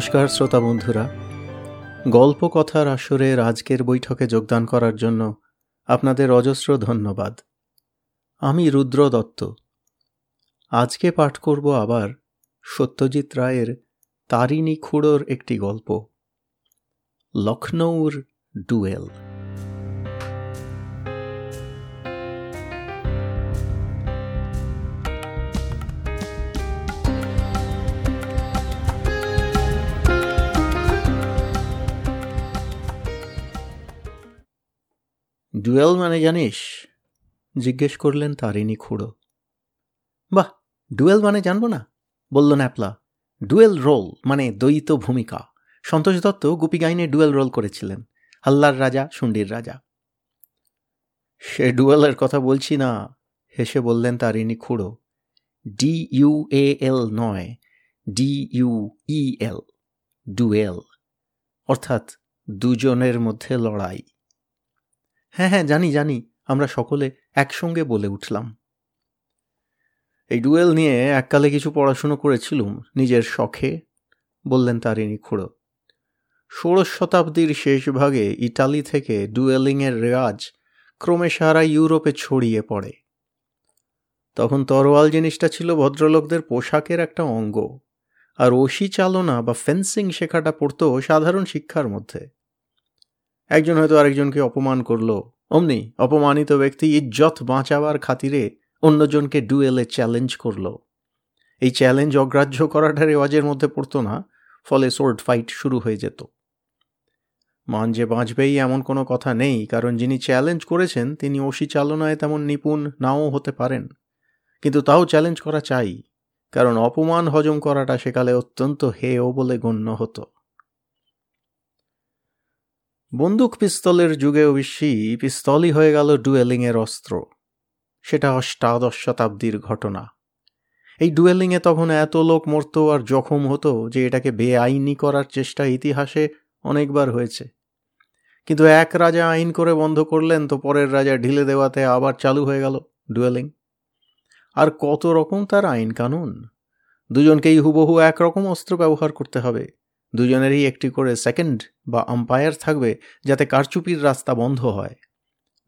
নমস্কার, শ্রোতা বন্ধুরা। গল্প কথার আসরের আজকের বৈঠকে যোগদান করার জন্য আপনাদের অজস্র ধন্যবাদ। আমি রুদ্র দত্ত। আজকে পাঠ করব আবার সত্যজিৎ রায়ের তারিণী খুঁড়োর একটি গল্প। লখনৌর ডুয়েল। ডুয়েল মানে জানিস? জিজ্ঞেস করলেন তারিণী খুড়ো। বাহ, ডুয়েল মানে জানব না, বলল ন্যাপলা। ডুয়েল রোল মানে দ্বৈত ভূমিকা। সন্তোষ দত্ত গুপি গাইনে ডুয়েল রোল করেছিলেন। হাল্লার রাজা, শুন্ডির রাজা। সে ডুয়েলের কথা বলছি না, হেসে বললেন তারিণী খুড়ো। ডি ইউ এ এল নয়, D U E L, duel. অর্থাৎ দুজনের মধ্যে লড়াই। হ্যাঁ হ্যাঁ জানি জানি। আমরা সকলে একসঙ্গে বলে উঠলাম। এই ডুয়েল নিয়ে এককালে কিছু পড়াশুনো করেছিলুম, নিজের শখে, বললেন তারিণী খুঁড়ো। ষোড়শ শতাব্দীর শেষ ভাগে ইটালি থেকে ডুয়েলিংয়ের রেওয়াজ ক্রমে সারা ইউরোপে ছড়িয়ে পড়ে। তখন তরোয়াল জিনিসটা ছিল ভদ্রলোকদের পোশাকের একটা অঙ্গ, আর ওসি চালনা বা ফেন্সিং শেখাটা পড়তো সাধারণ শিক্ষার মধ্যে। একজন হয়তো আরেকজনকে অপমান করল। অমনি অপমানিত ব্যক্তি ইজ্জত বাঁচাবার খাতিরে অন্যজনকে ডুয়েলে চ্যালেঞ্জ করল। এই চ্যালেঞ্জ অগ্রাহ্য করাটা রেওয়াজের মধ্যে পড়তো না, ফলে সোর্ড ফাইট শুরু হয়ে যেত। মান যে বাঁচবেই এমন কোনো কথা নেই, কারণ যিনি চ্যালেঞ্জ করেছেন, তিনি ওসি চালনায় তেমন নিপুণ নাও হতে পারেন। কিন্তু তাও চ্যালেঞ্জ করা চাই, কারণ অপমান হজম করাটা সেকালে অত্যন্ত হেয় বলে গণ্য হতো। বন্দুক পিস্তলের যুগে অবশ্যই পিস্তলই হয়ে গেল ডুয়েলিংয়ের অস্ত্র। সেটা অষ্টাদশ শতাব্দীর ঘটনা। এই ডুয়েলিংয়ে তখন এত লোক মরত আর জখম হতো যে এটাকে বেআইনি করার চেষ্টা ইতিহাসে অনেকবার হয়েছে। কিন্তু এক রাজা আইন করে বন্ধ করলেন তো পরের রাজা ঢিলে দেওয়াতে আবার চালু হয়ে গেল ডুয়েলিং। আর কত রকম তার আইন কানুন? দুজনকেই হুবহু একরকম অস্ত্র ব্যবহার করতে হবে। দুজনেরই একটি করে সেকেন্ড বা আম্পায়ার থাকবে যাতে কারচুপির রাস্তা বন্ধ হয়।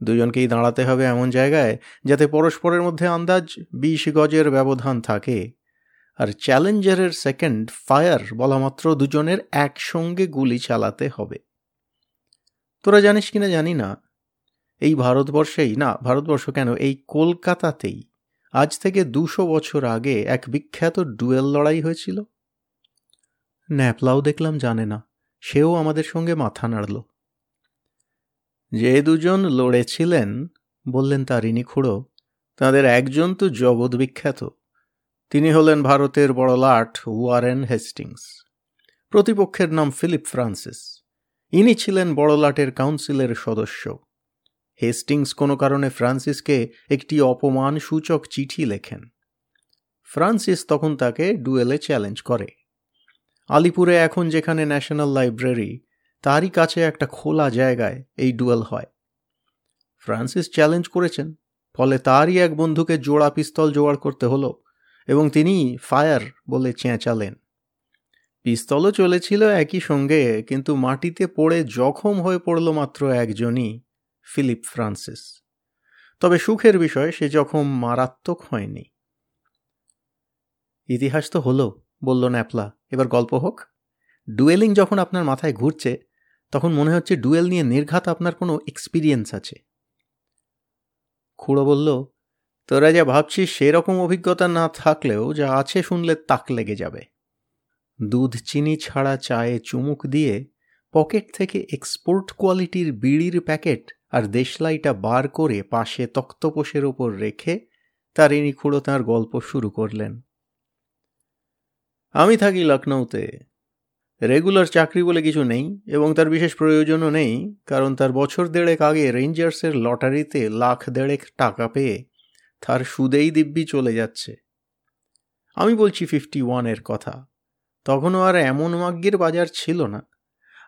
দুজনকেই দাঁড়াতে হবে এমন জায়গায় যাতে পরস্পরের মধ্যে আন্দাজ বিশ গজের ব্যবধান থাকে। আর চ্যালেঞ্জারের সেকেন্ড ফায়ার বলা মাত্র দুজনের একসঙ্গে গুলি চালাতে হবে। তোরা জানিস কিনা জানি না। এই ভারতবর্ষেই, না, ভারতবর্ষ কেন, এই কলকাতাতেই আজ থেকে দুশো বছর আগে এক বিখ্যাত ডুয়েল লড়াই হয়েছিল। ন্যাপলাও দেখলাম জানে না, সেও আমাদের সঙ্গে মাথা নাড়ল। যে দুজন লড়েছিলেন, বললেন তারিণী খুড়ো, তাদের একজন তো জগৎ বিখ্যাত, তিনি হলেন ভারতের বড় লাট ওয়ারেন হেস্টিংস, প্রতিপক্ষের নাম ফিলিপ ফ্রান্সিস, ইনি ছিলেন বড় লাটের কাউন্সিলের সদস্য। হেস্টিংস কোনো কারণে ফ্রান্সিসকে একটি অপমান সূচক চিঠি লেখেন। ফ্রান্সিস তখন তাকে ডুয়েলে চ্যালেঞ্জ করে। আলিপুরে এখন যেখানে ন্যাশনাল লাইব্রেরি, তারই কাছে একটা খোলা জায়গায় এই ডুয়েল হয়। ফ্রান্সিস চ্যালেঞ্জ করেছেন, ফলে তারই এক বন্ধুকে জোড়া পিস্তল জোগাড় করতে হলো এবং তিনি ফায়ার বলে চেঁচালেন। পিস্তলও চলেছিল একই সঙ্গে, কিন্তু মাটিতে পড়ে জখম হয়ে পড়ল মাত্র একজনই, ফিলিপ ফ্রান্সিস। তবে সুখের বিষয়, সে জখম মারাত্মক হয়নি। ইতিহাস তো হলো। বলল, ন্যাপলা, এবার গল্প হোক। ডুয়েলিং যখন আপনার মাথায় ঘুরছে, তখন মনে হচ্ছে ডুয়েল নিয়ে নির্ঘাত আপনার কোনো এক্সপিরিয়েন্স আছে। খুড়ো বলল, তোরা যা ভাবছিস সেরকম অভিজ্ঞতা না থাকলেও যা আছে শুনলে তাক লেগে যাবে। দুধ চিনি ছাড়া চায়ে চুমুক দিয়ে পকেট থেকে এক্সপোর্ট কোয়ালিটির বিড়ির প্যাকেট আর দেশলাইটা বার করে পাশে তক্তপোষের ওপর রেখে তারিণী খুড়ো তাঁর গল্প শুরু করলেন। আমি থাকি লখনৌতে রেগুলার চাকরি বলে কিছু নেই এবং তার বিশেষ প্রয়োজনও নেই, কারণ তার বছর দেড়েক আগে রেঞ্জার্সের লটারিতে লাখ দেড়েক টাকা পেয়ে তার সুদেই দিব্যি চলে যাচ্ছে। আমি বলছি ফিফটি ওয়ানের কথা। তখনও আর এমন মাগ্যের বাজার ছিল না।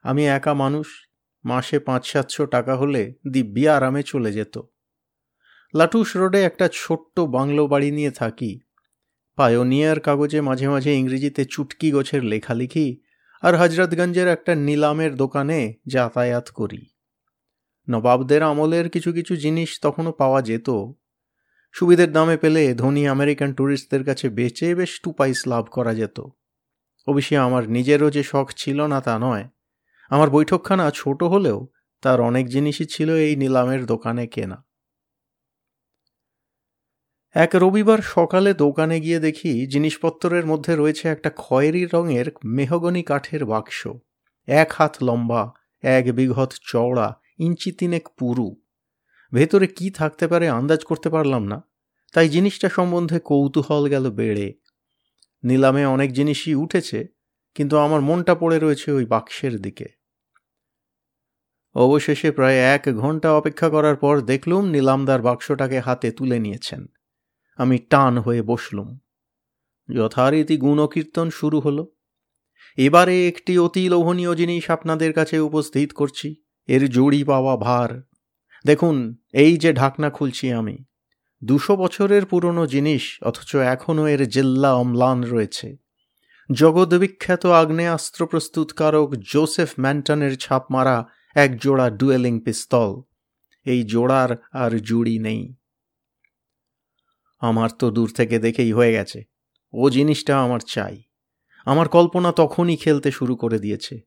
আমি একা মানুষ, মাসে পাঁচ সাতশো টাকা হলে দিব্যি আরামে চলে যেত। লাটুস রোডে একটা ছোট্ট বাংলো বাড়ি নিয়ে থাকি। পায়োনিয়ার কাগজে মাঝে মাঝে ইংরেজিতে চুটকি গোছের লেখালেখি আর হজরতগঞ্জের একটা নিলামের দোকানে যাতায়াত করি। নবাবদের আমলের কিছু কিছু জিনিস তখনও পাওয়া যেত। সুবিধের দামে পেলে ধনী আমেরিকান ট্যুরিস্টদের কাছে বেচে বেশ টু পাইস লাভ করা যেত। অবশ্যই আমার নিজেরও যে শখ ছিল না তা নয়। আমার বৈঠকখানা ছোট হলেও তার অনেক জিনিসই ছিল এই নিলামের দোকানে কেনা। এক রবিবার সকালে দোকানে গিয়ে দেখি জিনিসপত্রের মধ্যে রয়েছে একটা খয়েরি রঙের মেহগনি কাঠের বাক্স। এক হাত লম্বা, এক বিঘত চওড়া, ইঞ্চি তিনেক পুরু। ভেতরে কি থাকতে পারে আন্দাজ করতে পারলাম না। তাই জিনিসটা সম্বন্ধে কৌতূহল গেল বেড়ে। নিলামে অনেক জিনিসই উঠেছে, কিন্তু আমার মনটা পড়ে রয়েছে ওই বাক্সের দিকে। অবশেষে প্রায় এক ঘণ্টা অপেক্ষা করার পর দেখলুম নিলামদার বাক্সটাকে হাতে তুলে নিয়েছেন। আমি টান হয়ে বসলুম। যথারীতি গুণকীর্তন শুরু হলো। এবারে একটি অতি লোভনীয় জিনিস আপনাদের কাছে উপস্থিত করছি। এর জড়ি পাওয়া ভার। দেখুন, এই যে ঢাকনা খুলছি আমি। দুশো বছরের পুরনো জিনিস, অথচ এখনও এর জেল্লা অম্লান রয়েছে। জগদ্বিখ্যাত আগ্নেয়াস্ত্র প্রস্তুতকারক জোসেফ ম্যান্টনের ছাপ মারা এক জোড়া ডুয়েলিং পিস্তল। এই জোড়ার আর জুড়ি নেই। আমার তো দূর থেকে দেখেই হয়ে গেছে। ও জিনিসটা আমার চাই। আমার কল্পনা তখনই খেলতে শুরু করে দিয়েছে।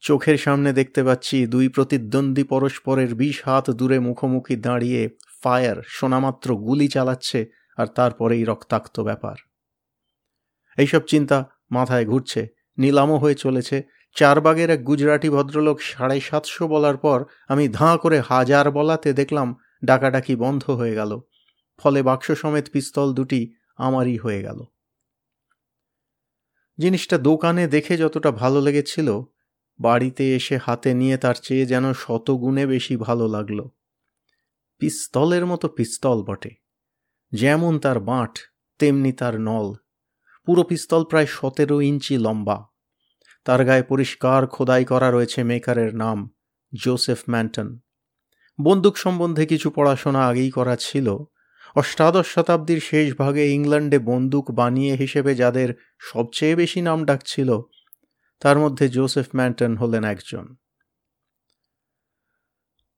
চোখের সামনে দেখতে পাচ্ছি দুই প্রতিদ্বন্দ্বী পরস্পরের বিশ হাত দূরে মুখোমুখি দাঁড়িয়ে ফায়ার শোনামাত্র গুলি চালাচ্ছে আর তারপরেই রক্তাক্ত ব্যাপার। এইসব চিন্তা মাথায় ঘুরছে, নিলামও হয়ে চলেছে। চারবাগের এক গুজরাটি ভদ্রলোক সাড়ে সাতশো বলার পর আমি ধাঁ করে হাজার বলাতে দেখলাম ডাকাডাকি বন্ধ হয়ে গেল। ফলে বাক্স সমেত পিস্তল দুটি আমারই হয়ে গেল। জিনিসটা দোকানে দেখে যতটা ভালো লেগেছিল, বাড়িতে এসে হাতে নিয়ে তার চেয়ে যেন শতগুণে বেশি ভালো লাগল। পিস্তলের মতো পিস্তল বটে। যেমন তার বাঁট, তেমনি তার নল। পুরো পিস্তল প্রায় সতেরো ইঞ্চি লম্বা। তার গায়ে পরিষ্কার খোদাই করা রয়েছে মেকারের নাম, জোসেফ ম্যান্টন। বন্দুক সম্বন্ধে কিছু পড়াশোনা আগেই করা ছিল অষ্টাদশ শতাব্দীর শেষ ভাগে ইংল্যান্ডে বন্দুক বানিয়ে হিসেবে যাদের সবচেয়ে বেশি নাম ডাকছিল, তার মধ্যে জোসেফ ম্যান্টন হলেন একজন।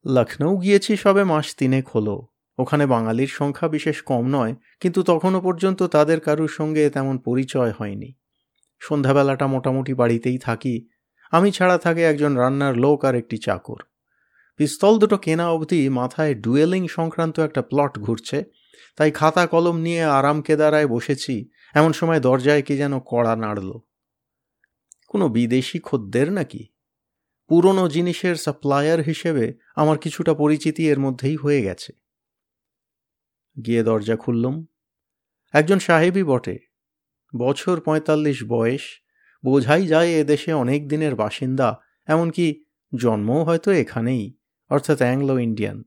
লখনৌ গিয়েছি সবে মাস তিনেক হলো। ওখানে বাঙালির সংখ্যা বিশেষ কম নয়, কিন্তু তখনও পর্যন্ত তাদের কারুর সঙ্গে তেমন পরিচয় হয়নি। সন্ধ্যাবেলাটা মোটামুটি বাড়িতেই থাকি। আমি ছাড়া থাকে একজন রান্নার লোক আর একটি চাকর। পিস্তল দুটো কেনা অবধি মাথায় ডুয়েলিং সংক্রান্ত একটা প্লট ঘুরছে। তাই খাতা কলম নিয়ে আরাম কেদারায় বসেছি, এমন সময় দরজায় কি যেন কড়া নাড়ল। কোনো বিদেশি খদ্দের নাকি? পুরনো জিনিসের সাপ্লায়ার হিসেবে আমার কিছুটা পরিচিতি এর মধ্যেই হয়ে গেছে। গিয়ে দরজা খুললুম। একজন সাহেবই বটে। বছর পঁয়তাল্লিশ বয়স, বোঝাই যায় এদেশে অনেক দিনের বাসিন্দা, এমনকি জন্মও হয়তো এখানেই, অর্থাৎ অ্যাংলো ইন্ডিয়ান।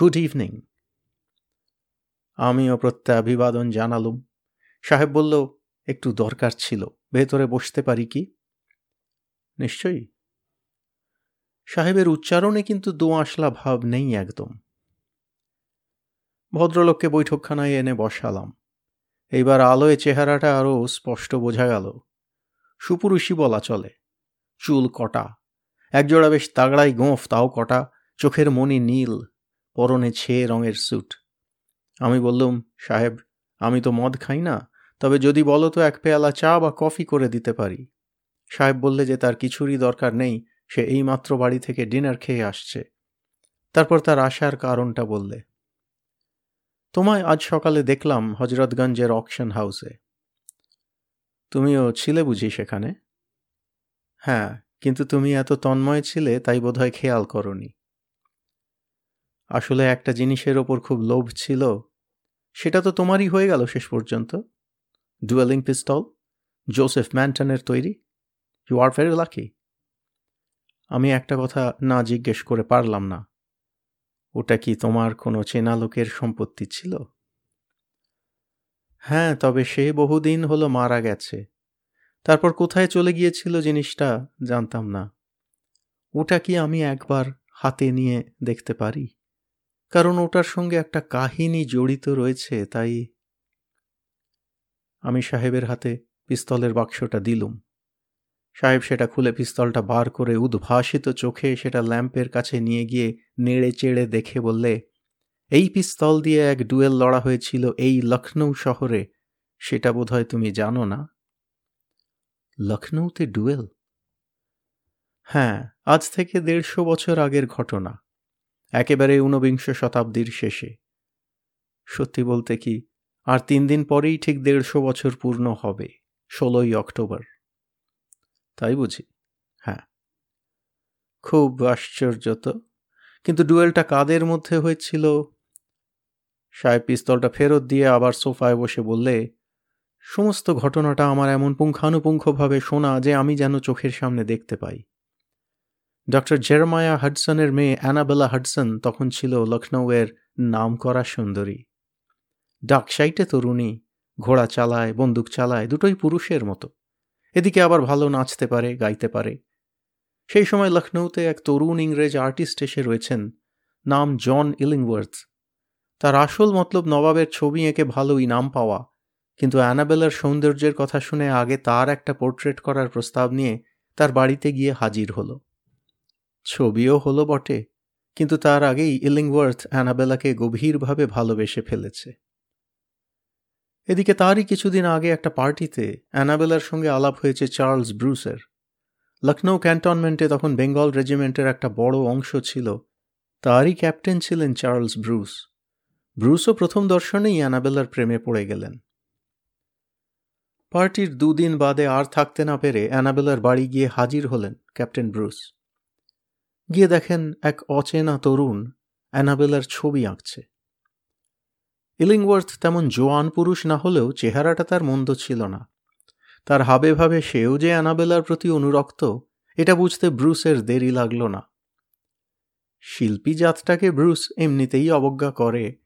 Good evening. আমিও প্রত্যাভিবাদন জানালুম। সাহেব বলল, একটু দরকার ছিল, ভেতরে বসতে পারি কি? নিশ্চয়ই। সাহেবের উচ্চারণে কিন্তু দোআঁশলা ভাব নেই একদম। ভদ্রলোককে বৈঠকখানায় এনে বসালাম। এইবার আলোয় চেহারাটা আরও স্পষ্ট বোঝা গেল। সুপুরুষই বলা চলে, চুল কটা, একজোড়া বেশ তাগড়াই গোঁফ, তাও কটা, চোখের মনি নীল, পরনে ছে রঙের স্যুট। আমি বললুম, সাহেব, আমি তো মদ খাই না, তবে যদি বলো তো এক পেয়ালা চা বা কফি করে দিতে পারি। সাহেব বললে যে তার কিছুরই দরকার নেই, সে এইমাত্র বাড়ি থেকে ডিনার খেয়ে আসছে। তারপর তার আসার কারণটা বললে, তোমায় আজ সকালে দেখলাম হজরতগঞ্জের অকশন হাউসে। তুমিও ছিলে বুঝি সেখানে? হ্যাঁ কিন্তু তুমি এত তন্ময় ছিলে, তাই বোধহয় খেয়াল করনি। আসলে একটা জিনিসের ওপর খুব লোভ ছিল সেটা তো তোমারই হয়ে গেল শেষ পর্যন্ত। ডুয়েলিং পিস্তল জোসেফ ম্যান্টনের তৈরি। ইউ আর ভেরি লাকি আমি একটা কথা না জিজ্ঞেস করে পারলাম না। ওটা কি তোমার কোনো চেনা লোকের সম্পত্তি ছিল? হ্যাঁ তবে সে বহুদিন হলো মারা গেছে। তারপর কোথায় চলে গিয়েছিল জিনিসটা জানতাম না। ওটা কি আমি একবার হাতে নিয়ে দেখতে পারি? কারণ ওটার সঙ্গে একটা কাহিনী জড়িত রয়েছে, তাই আমি সাহেবের হাতে পিস্তলের বাক্সটা দিলুম। সাহেব সেটা খুলে পিস্তলটা বার করে উদ্ভাসিত চোখে সেটা ল্যাম্পের কাছে নিয়ে গিয়ে নেড়ে চেড়ে দেখে বললে, এই পিস্তল দিয়ে এক ডুয়েল লড়া হয়েছিল এই লখনৌ শহরে। সেটা বোধহয় তুমি জানো না? লখনৌতে ডুয়েল? হ্যাঁ আজ থেকে দেড়শো বছর আগের ঘটনা। একেবারে ঊনবিংশ শতাব্দীর শেষে। সত্যি বলতে কি, আর তিন দিন পরেই ঠিক দেড়শো বছর পূর্ণ হবে, ষোলোই অক্টোবর। তাই বুঝি? হ্যাঁ। খুব আশ্চর্য তো। কিন্তু ডুয়েলটা কাদের মধ্যে হয়েছিল? সাহেব পিস্তলটা ফেরত দিয়ে আবার সোফায় বসে বললে, সমস্ত ঘটনাটা আমার এমন পুঙ্খানুপুঙ্খভাবে শোনা যে আমি যেন চোখের সামনে দেখতে পাই। ডক্টর জেরমায়া হাডসনের মেয়ে অ্যানাবেলা হাডসন তখন ছিল লখনৌয়ের নাম করা সুন্দরী ডাকসাইটে তরুণী, ঘোড়া চালায়, বন্দুক চালায়, দুটোই পুরুষের মতো। এদিকে আবার ভালো নাচতে পারে, গাইতে পারে। সেই সময় লখনৌতে এক তরুণ ইংরেজ আর্টিস্ট এসে রয়েছেন, নাম জন ইলিংওয়ার্থ। তার আসল মতলব নবাবের ছবি এঁকে ভালো ইনাম পাওয়া, কিন্তু অ্যানাবেলার সৌন্দর্যের কথা শুনে আগে তার একটা পোর্ট্রেট করার প্রস্তাব নিয়ে তার বাড়িতে গিয়ে হাজির হলো। ছবিও হলো বটে, কিন্তু তার আগেই ইলিংওয়ার্থ অ্যানাবেলাকে গভীরভাবে ভালোবেসে ফেলেছে। এদিকে তারই কিছুদিন আগে একটা পার্টিতে অ্যানাবেলার সঙ্গে আলাপ হয়েছে চার্লস ব্রুসের। লখনৌ ক্যান্টনমেন্টে তখন বেঙ্গল রেজিমেন্টের একটা বড় অংশ ছিল, তারই ক্যাপ্টেন ছিলেন চার্লস ব্রুস। ব্রুসও প্রথম দর্শনেই অ্যানাবেলার প্রেমে পড়ে গেলেন। পার্টির দুদিন বাদে আর থাকতে না পেরে অ্যানাবেলার বাড়ি গিয়ে হাজির হলেন ক্যাপ্টেন ব্রুস। গিয়ে দেখেন এক অচেনা তরুণ অ্যানাবেলার ছবি আঁকছে। ইলিংওয়ার্থ তেমন জোয়ান পুরুষ না হলেও চেহারাটা তার মন্দ ছিল না। তার হাবে ভাবে সেও যে অ্যানাবেলার প্রতি অনুরক্ত, এটা বুঝতে ব্রুসের দেরি লাগল না। শিল্পী জাতটাকে ব্রুস এমনিতেই অবজ্ঞা করে।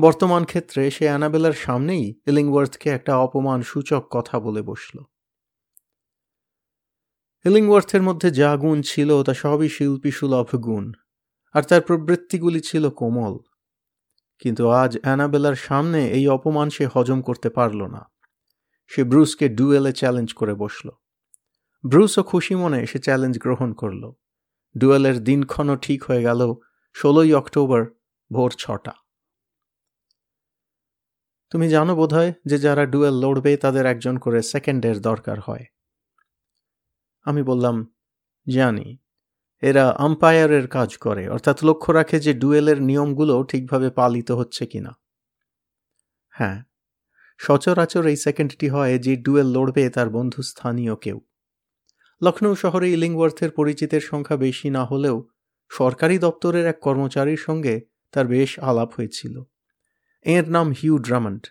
বর্তমান ক্ষেত্রে সে অ্যানাবেলার সামনেই ইলিংওয়ার্থকে একটা অপমান সূচক কথা বলে বসল। ইলিংওয়ার্থের মধ্যে যা গুণ ছিল তা সবই শিল্পী সুলভ গুণ, আর তার প্রবৃত্তিগুলি ছিল কোমল। কিন্তু আজ অ্যানাবেলার সামনে এই অপমান সে হজম করতে পারল না। সে ব্রুসকে ডুয়েলে চ্যালেঞ্জ করে বসল। ব্রুসও খুশি মনে সে চ্যালেঞ্জ গ্রহণ করল। ডুয়েলের দিনক্ষণও ঠিক হয়ে গেল ষোলোই অক্টোবর ভোর ছটা। তুমি জানো বোধহয় যে যারা ডুয়েল লড়বে তাদের একজন করে সেকেন্ডের দরকার হয়। আমি বললাম, জানি। এরা আম্পায়ারের কাজ করে, অর্থাৎ লক্ষ্য রাখে যে ডুয়েলের নিয়মগুলো ঠিকভাবে পালিত হচ্ছে কিনা। হ্যাঁ সচরাচর এই সেকেন্ডটি হয় যে ডুয়েল লড়বে তার বন্ধু স্থানীয় কেউ। লখনৌ শহরে ইলিংওয়ার্থের পরিচিতের সংখ্যা বেশি না হলেও সরকারি দপ্তরের এক কর্মচারীর সঙ্গে তার বেশ আলাপ হয়েছিল। এর নাম হিউ ড্রামন্ড।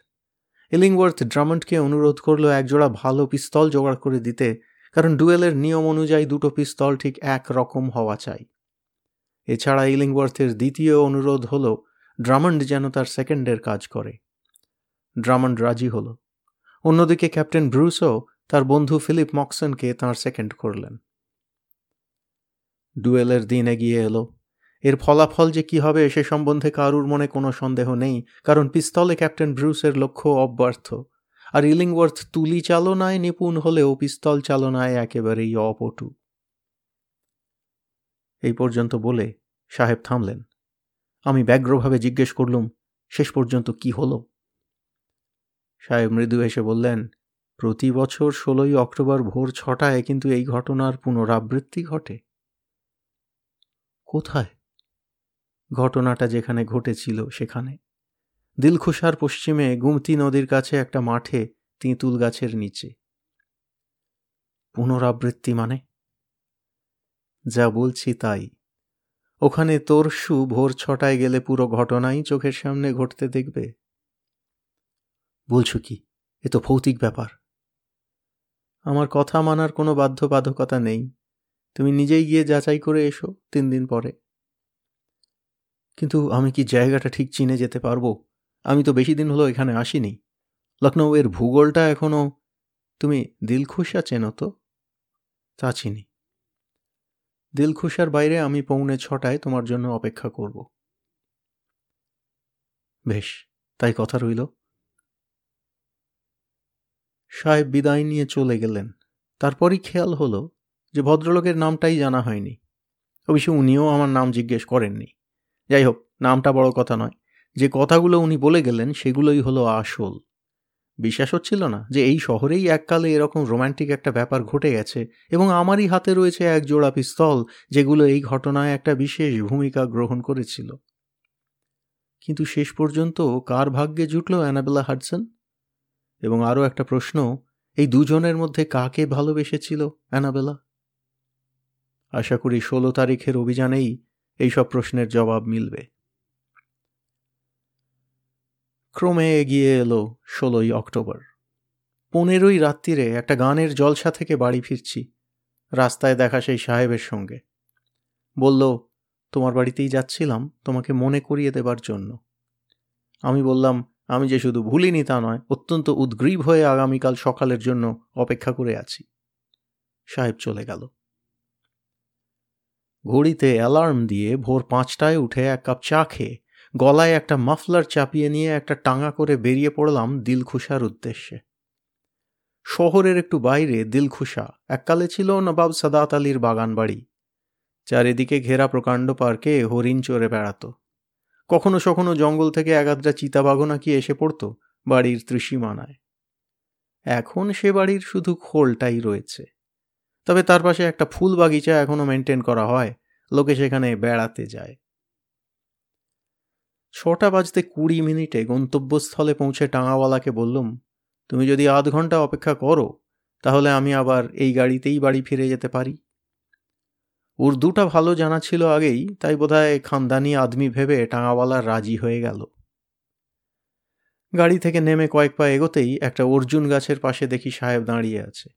ইলিংওয়ার্থ ড্রামন্ডকে অনুরোধ করল একজোড়া ভালো পিস্তল জোগাড় করে দিতে কারণ ডুয়েলের নিয়ম অনুযায়ী দুটো পিস্তল ঠিক এক রকম হওয়া চাই। এছাড়া ইলিংওয়ার্থের দ্বিতীয় অনুরোধ হল, ড্রামন্ড যেন তার সেকেন্ডের কাজ করে। ড্রামন্ড রাজি হল। অন্যদিকে ক্যাপ্টেন ব্রুসও তার বন্ধু ফিলিপ মক্সনকে তাঁর সেকেন্ড করলেন। ডুয়েলের দিন এগিয়ে এলো। এর ফলাফল যে কি হবে সে সম্বন্ধে কারুর মনে কোনো সন্দেহ নেই, কারণ পিস্তলে ক্যাপ্টেন ব্রুসের লক্ষ্য অব্যর্থ। আর ইলিংওয়ার্থ তুলি চালনায় নিপুণ হলেও পিস্তল চালনায় একেবারেই অপটু। এই পর্যন্ত বলে সাহেব থামলেন। আমি ব্যগ্রভাবে জিজ্ঞেস করলুম, শেষ পর্যন্ত কি হলো? সাহেব মৃদু এসে বললেন, প্রতি বছর ষোলোই অক্টোবর ভোর ছটায় কিন্তু এই ঘটনার পুনরাবৃত্তি ঘটে। কোথায়? ঘটনাটা যেখানে ঘটেছিল, সেখানে। দিলখুশার পশ্চিমে গুমতি নদীর কাছে একটা মাঠে তিঁতুল গাছের নিচে। পুনরাবৃত্তি মানে? যা বলছি তাই। ওখানে তরশু ভোর ছটায় গেলে পুরো ঘটনাই চোখের সামনে ঘটতে দেখবে। বলছো কি? এ তো ভৌতিক ব্যাপার। আমার কথা মানার কোনো বাধ্যবাধকতা নেই। তুমি নিজেই গিয়ে যাচাই করে এসো তিন দিন পরে। কিন্তু আমি কি জায়গাটা ঠিক চিনে যেতে পারব? আমি তো বেশি দিন হলো এখানে আসিনি। লখনৌ এর ভূগোলটা এখনও তুমি দিলখুশা চেনো তো? তা চিনি। দিলখুশার বাইরে আমি পৌনে ছটায় তোমার জন্য অপেক্ষা করব। বেশ, তাই কথা রইল। সাহেব বিদায় নিয়ে চলে গেলেন। তারপরই খেয়াল হলো যে ভদ্রলোকের নামটাই জানা হয়নি। অবশ্য উনিও আমার নাম জিজ্ঞেস করেননি। যাই হোক, নামটা বড় কথা নয়। যে কথাগুলো উনি বলে গেলেন সেগুলোই হলো আসল। বিশ্বাস হচ্ছিল না যে এই শহরেই এককালে এরকম রোম্যান্টিক একটা ব্যাপার ঘটে গেছে এবং আমারই হাতে রয়েছে এক জোড়া পিস্তল যেগুলো এই ঘটনায় একটা বিশেষ ভূমিকা গ্রহণ করেছিল। কিন্তু শেষ পর্যন্ত কার ভাগ্যে জুটল অ্যানাবেলা হাডসন এবং আরও একটা প্রশ্ন, এই দুজনের মধ্যে কাকে ভালোবেসেছিল অ্যানাবেলা? আশা করি ষোলো তারিখের অভিযানেই এইসব প্রশ্নের জবাব মিলবে। ক্রমে এগিয়ে এলো ষোলোই অক্টোবর। পনেরোই রাত্রিরে একটা গানের জলসা থেকে বাড়ি ফিরছি, রাস্তায় দেখা সেই সাহেবের সঙ্গে। বলল, তোমার বাড়িতেই যাচ্ছিলাম, তোমাকে মনে করিয়ে দেবার জন্য। আমি বললাম, আমি যে শুধু ভুলিনি তা নয়, অত্যন্ত উদ্গ্রীব হয়ে আগামীকাল সকালের জন্য অপেক্ষা করে আছি। সাহেব চলে গেল। ঘড়িতে অ্যালার্ম দিয়ে ভোর পাঁচটায় উঠে এক কাপ চা খেয়ে গলায় একটা মাফলার চাপিয়ে নিয়ে একটা টাঙা করে বেরিয়ে পড়লাম দিলখুশার উদ্দেশ্যে। শহরের একটু বাইরে দিলখুশা, এককালে ছিল নবাব সাদাত আলীর বাগান বাড়ি চারিদিকে ঘেরা প্রকাণ্ড পার্কে হরিণ চড়ে বেড়াত। কখনো সখনো জঙ্গল থেকে একাধটা চিতাবাঘ নাকি এসে পড়ত বাড়ির ত্রিসীমানায়। এখন সে বাড়ির শুধু খোলটাই রয়েছে। তবে তার পাশে একটা ফুল বাগিচা এখনও মেনটেন করা হয়, লোকে সেখানে বেড়াতে যায়। ছটা বাজতে কুড়ি মিনিটে গন্তব্যস্থলে পৌঁছে টাঙাওয়ালাকে বললুম, তুমি যদি আধ ঘণ্টা অপেক্ষা করো, তাহলে আমি আবার এই গাড়িতেই বাড়ি ফিরে যেতে পারি। উর্দুটা ভালো জানা ছিল আগেই, তাই বোধহয় খানদানি আদমি ভেবে টাঙাওয়ালা রাজি হয়ে গেল। গাড়ি থেকে নেমে কয়েক পা এগোতেই একটা অর্জুন গাছের পাশে দেখি সাহেব দাঁড়িয়ে আছে।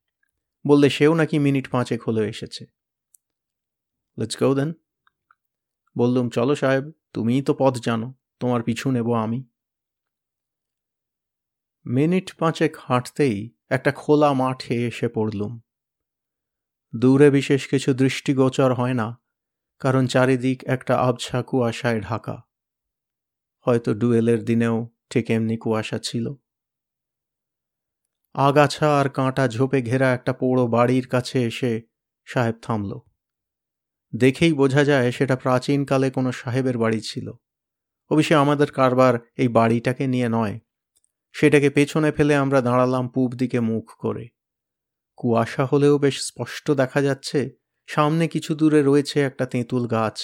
বললে, সেও নাকি মিনিট পাঁচেক হলো এসেছে। লেটস গো দেন বললুম, চলো সাহেব, তুমিই তো পথ জানো। তোমার পিছু নেব আমি। মিনিট পাঁচেক হাঁটতেই একটা খোলা মাঠে এসে পড়লুম। দূরে বিশেষ কিছু দৃষ্টিগোচর হয় না, কারণ চারিদিক একটা আবছা কুয়াশায় ঢাকা। হয়তো ডুয়েলের দিনেও ঠিক এমনি কুয়াশা ছিল। আগাছা আর কাঁটা ঝোপে ঘেরা একটা পোড়ো বাড়ির কাছে এসে সাহেব থামল। দেখেই বোঝা যায় সেটা প্রাচীনকালে কোনো সাহেবের বাড়ি ছিল। অবশ্যই আমাদের কারবার এই বাড়িটাকে নিয়ে নয়। সেটাকে পেছনে ফেলে আমরা দাঁড়ালাম পূব দিকে মুখ করে। কুয়াশা হলেও বেশ স্পষ্ট দেখা যাচ্ছে, সামনে কিছু দূরে রয়েছে একটা তেঁতুল গাছ,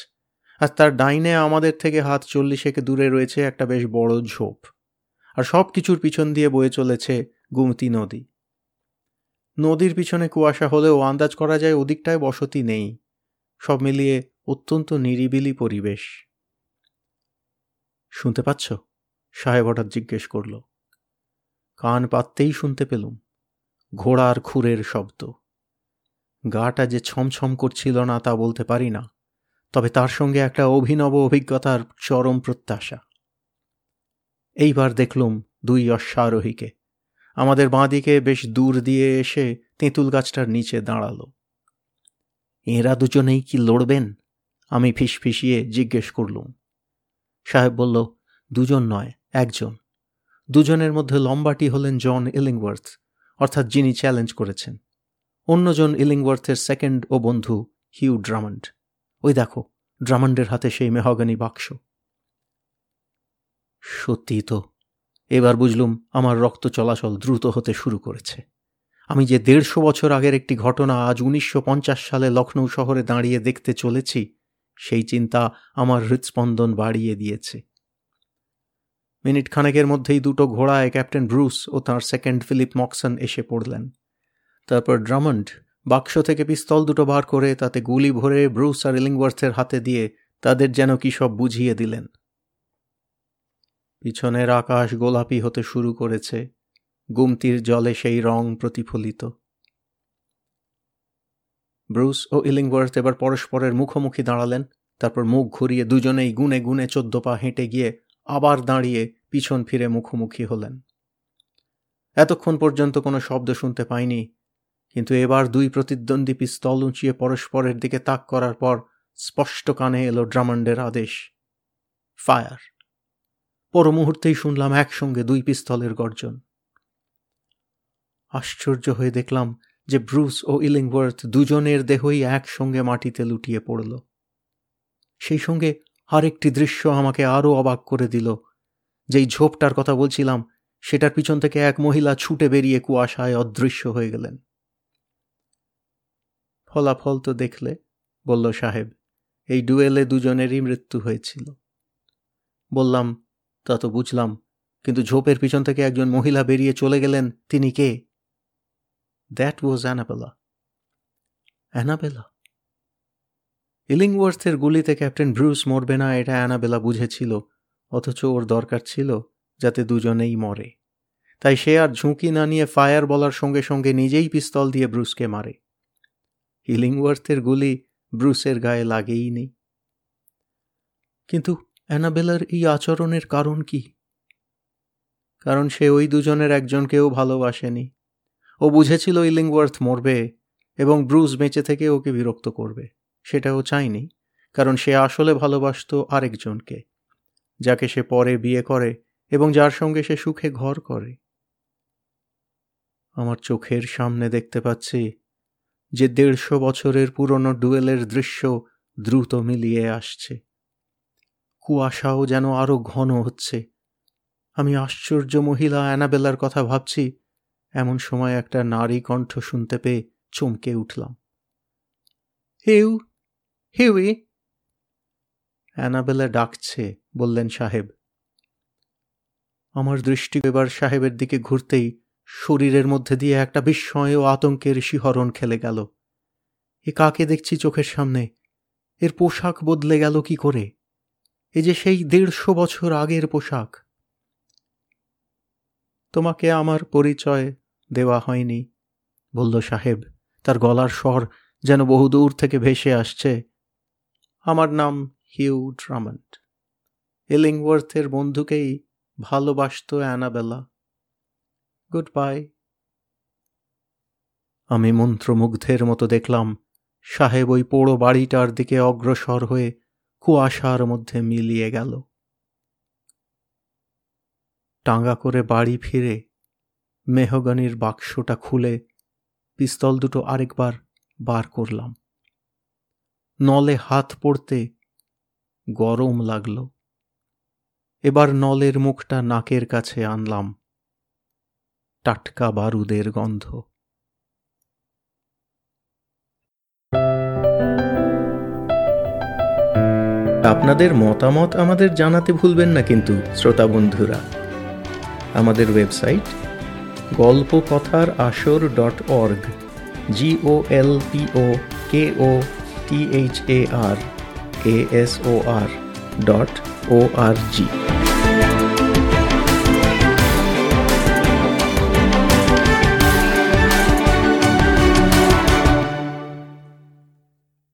আর তার ডাইনে আমাদের থেকে হাত চল্লিশেকে দূরে রয়েছে একটা বেশ বড় ঝোপ, আর সব কিছুর পিছন দিয়ে বয়ে চলেছে গুমতি নদী। নদীর পিছনে কুয়াশা হলেও আন্দাজ করা যায় ওদিকটায় বসতি নেই, সব মিলিয়ে অত্যন্ত নিরিবিলি পরিবেশ। শুনতে পাচ্ছ? সাহেব হঠাৎ জিজ্ঞেস করল। কান পাততেই শুনতে পেলুম, ঘোড়ার খুরের শব্দ। গাটা যে ছমছম করছিল না তা বলতে পারি না, তবে তার সঙ্গে একটা অভিনব অভিজ্ঞতার চরম প্রত্যাশা। এইবার দেখলুম দুই অশ্বারোহীকে। আমাদের বাঁদিকে বেশ দূর দিয়ে এসে তেঁতুল গাছটার নিচে দাঁড়াল। এরা দুজনেই কি লড়বেন? আমি ফিসফিসিয়ে জিজ্ঞেস করলুম। সাহেব বলল, দুজন নয়, একজন। দুজনের মধ্যে লম্বাটি হলেন জন ইলিংওয়ার্থ, অর্থাৎ যিনি চ্যালেঞ্জ করেছেন। অন্যজন ইলিংওয়ার্থের সেকেন্ড ও বন্ধু হিউ ড্রামন্ড। ওই দেখো, ড্রামন্ডের হাতে সেই মেহগানি বাক্স। সত্যি তো, এবার বুঝলুম আমার রক্ত চলাচল দ্রুত হতে শুরু করেছে। আমি যে দেড়শো বছর আগের একটি ঘটনা আজ উনিশশো পঞ্চাশ সালে লখনৌ শহরে দাঁড়িয়ে দেখতে চলেছি সেই চিন্তা আমার হৃৎস্পন্দন বাড়িয়ে দিয়েছে। মিনিট খানেকের মধ্যেই দুটো ঘোড়ায় ক্যাপ্টেন ব্রুস ও তাঁর সেকেন্ড ফিলিপ মক্সন এসে পড়লেন। তারপর ড্রামন্ড বাক্স থেকে পিস্তল দুটো বার করে তাতে গুলি ভরে ব্রুস আর ইলিংওয়ার্থের হাতে দিয়ে তাদের যেন কি সব বুঝিয়ে দিলেন। পিছনের আকাশ গোলাপি হতে শুরু করেছে। গুমতির জলে সেই রং প্রতিফলিত। ব্রুস ও ইলিংওয়ার্থ এবার পরস্পরের মুখোমুখি দাঁড়ালেন, তারপর মুখ ঘুরিয়ে দুজনেই গুনে গুনে চোদ্দ পা হেঁটে গিয়ে আবার দাঁড়িয়ে পিছন ফিরে মুখোমুখি হলেন। এতক্ষণ পর্যন্ত কোনো শব্দ শুনতে পাইনি, কিন্তু এবার দুই প্রতিদ্বন্দ্বী পিস্তল উঁচিয়ে পরস্পরের দিকে তাক করার পর স্পষ্ট কানে এলো ড্রামান্ডের আদেশ, ফায়ার। পর মুহূর্তেই শুনলাম একসঙ্গে দুই পিস্তলের গর্জন। আশ্চর্য হয়ে দেখলাম যে ব্রুস ও ইলিংওয়ার্থ দুজনের দেহই একসঙ্গে মাটিতে লুটিয়ে পড়ল। সেই সঙ্গে আরেকটি দৃশ্য আমাকে আরও অবাক করে দিল। যেই ঝোপটার কথা বলছিলাম, সেটার পিছন থেকে এক মহিলা ছুটে বেরিয়ে কুয়াশায় অদৃশ্য হয়ে গেলেন। ফলাফল তো দেখলে, বলল সাহেব, এই ডুয়েলে দুজনেরই মৃত্যু হয়েছিল। বললাম, তা তো বুঝলাম, কিন্তু ঝোপের পিছন থেকে একজন মহিলা বেরিয়ে চলে গেলেন, তিনি কে? That was Annabella. অ্যানাবেলা। ইলিংওয়ার্থের গুলিতে ক্যাপ্টেন ব্রুস মরবে না, এটা অ্যানাবেলা বুঝেছিল, অথচ ওর দরকার ছিল যাতে দুজনেই মরে। তাই সে আর ঝুঁকি না নিয়ে ফায়ার বলার সঙ্গে সঙ্গে নিজেই পিস্তল দিয়ে ব্রুসকে মারে। ইলিংওয়ার্থের গুলি ব্রুসের গায়ে লাগেই নেই। কিন্তু অ্যানাবেলার এই আচরণের কারণ কি? কারণ সে ওই দুজনের একজনকেও ভালোবাসেনি। ও বুঝেছিল ইলিংওয়ার্থ মরবে এবং ব্রুস বেঁচে থেকে ওকে বিরক্ত করবে। সেটাও চায়নি, কারণ সে আসলে ভালোবাসত আরেকজনকে, যাকে সে পরে বিয়ে করে এবং যার সঙ্গে সে সুখে ঘর করে। আমার চোখের সামনে দেখতে পাচ্ছি যে দেড়শো বছরের পুরনো ডুয়েলের দৃশ্য দ্রুত মিলিয়ে আসছে। কুয়াশাও যেন আরও ঘন হচ্ছে। আমি আশ্চর্য মহিলা অ্যানাবেলার কথা ভাবছি এমন সময় একটা নারী কণ্ঠ শুনতে পেয়ে চমকে উঠলাম। হেউ, হেউই। অ্যানাবেলা ডাকছে, বললেন সাহেব। আমার দৃষ্টি এবার সাহেবের দিকে ঘুরতেই শরীরের মধ্যে দিয়ে একটা বিস্ময় ও আতঙ্কের শিহরণ খেলে গেল। এ কাকে দেখছি চোখের সামনে? এর পোশাক বদলে গেল কি করে? এ যে সেই দেড়শো বছর আগের পোশাক। তোমাকে আমার পরিচয় দেওয়া হয়নি। বলল, সাহেব, তার গলার স্বর যেন বহুদূর থেকে ভেসে আসছে। আমার নাম হিউ ড্রামন্ড এলিংওয়ার্থের বন্ধুকেই ভালোবাসত অ্যানাবেলা। গুড বাই আমি মন্ত্রমুগ্ধের মতো দেখলাম, সাহেব ওই পোড়ো বাড়িটার দিকে অগ্রসর হয়ে কুয়াশার মধ্যে মিলিয়ে গেল। টাঙ্গা করে বাড়ি ফিরে মেহগানির বাক্সটা খুলে পিস্তল দুটো আরেকবার বার করলাম। নলে হাত পড়তে গরম লাগল। এবার নলের মুখটা নাকের কাছে আনলাম। টাটকা বারুদের গন্ধ। আপনাদের মতামত আমাদের জানাতে ভুলবেন না কিন্তু, শ্রোতা বন্ধুরা। আমাদের ওয়েবসাইট গল্প কথার আসর dot org G O L P O K O T H A R A S O R dot O R G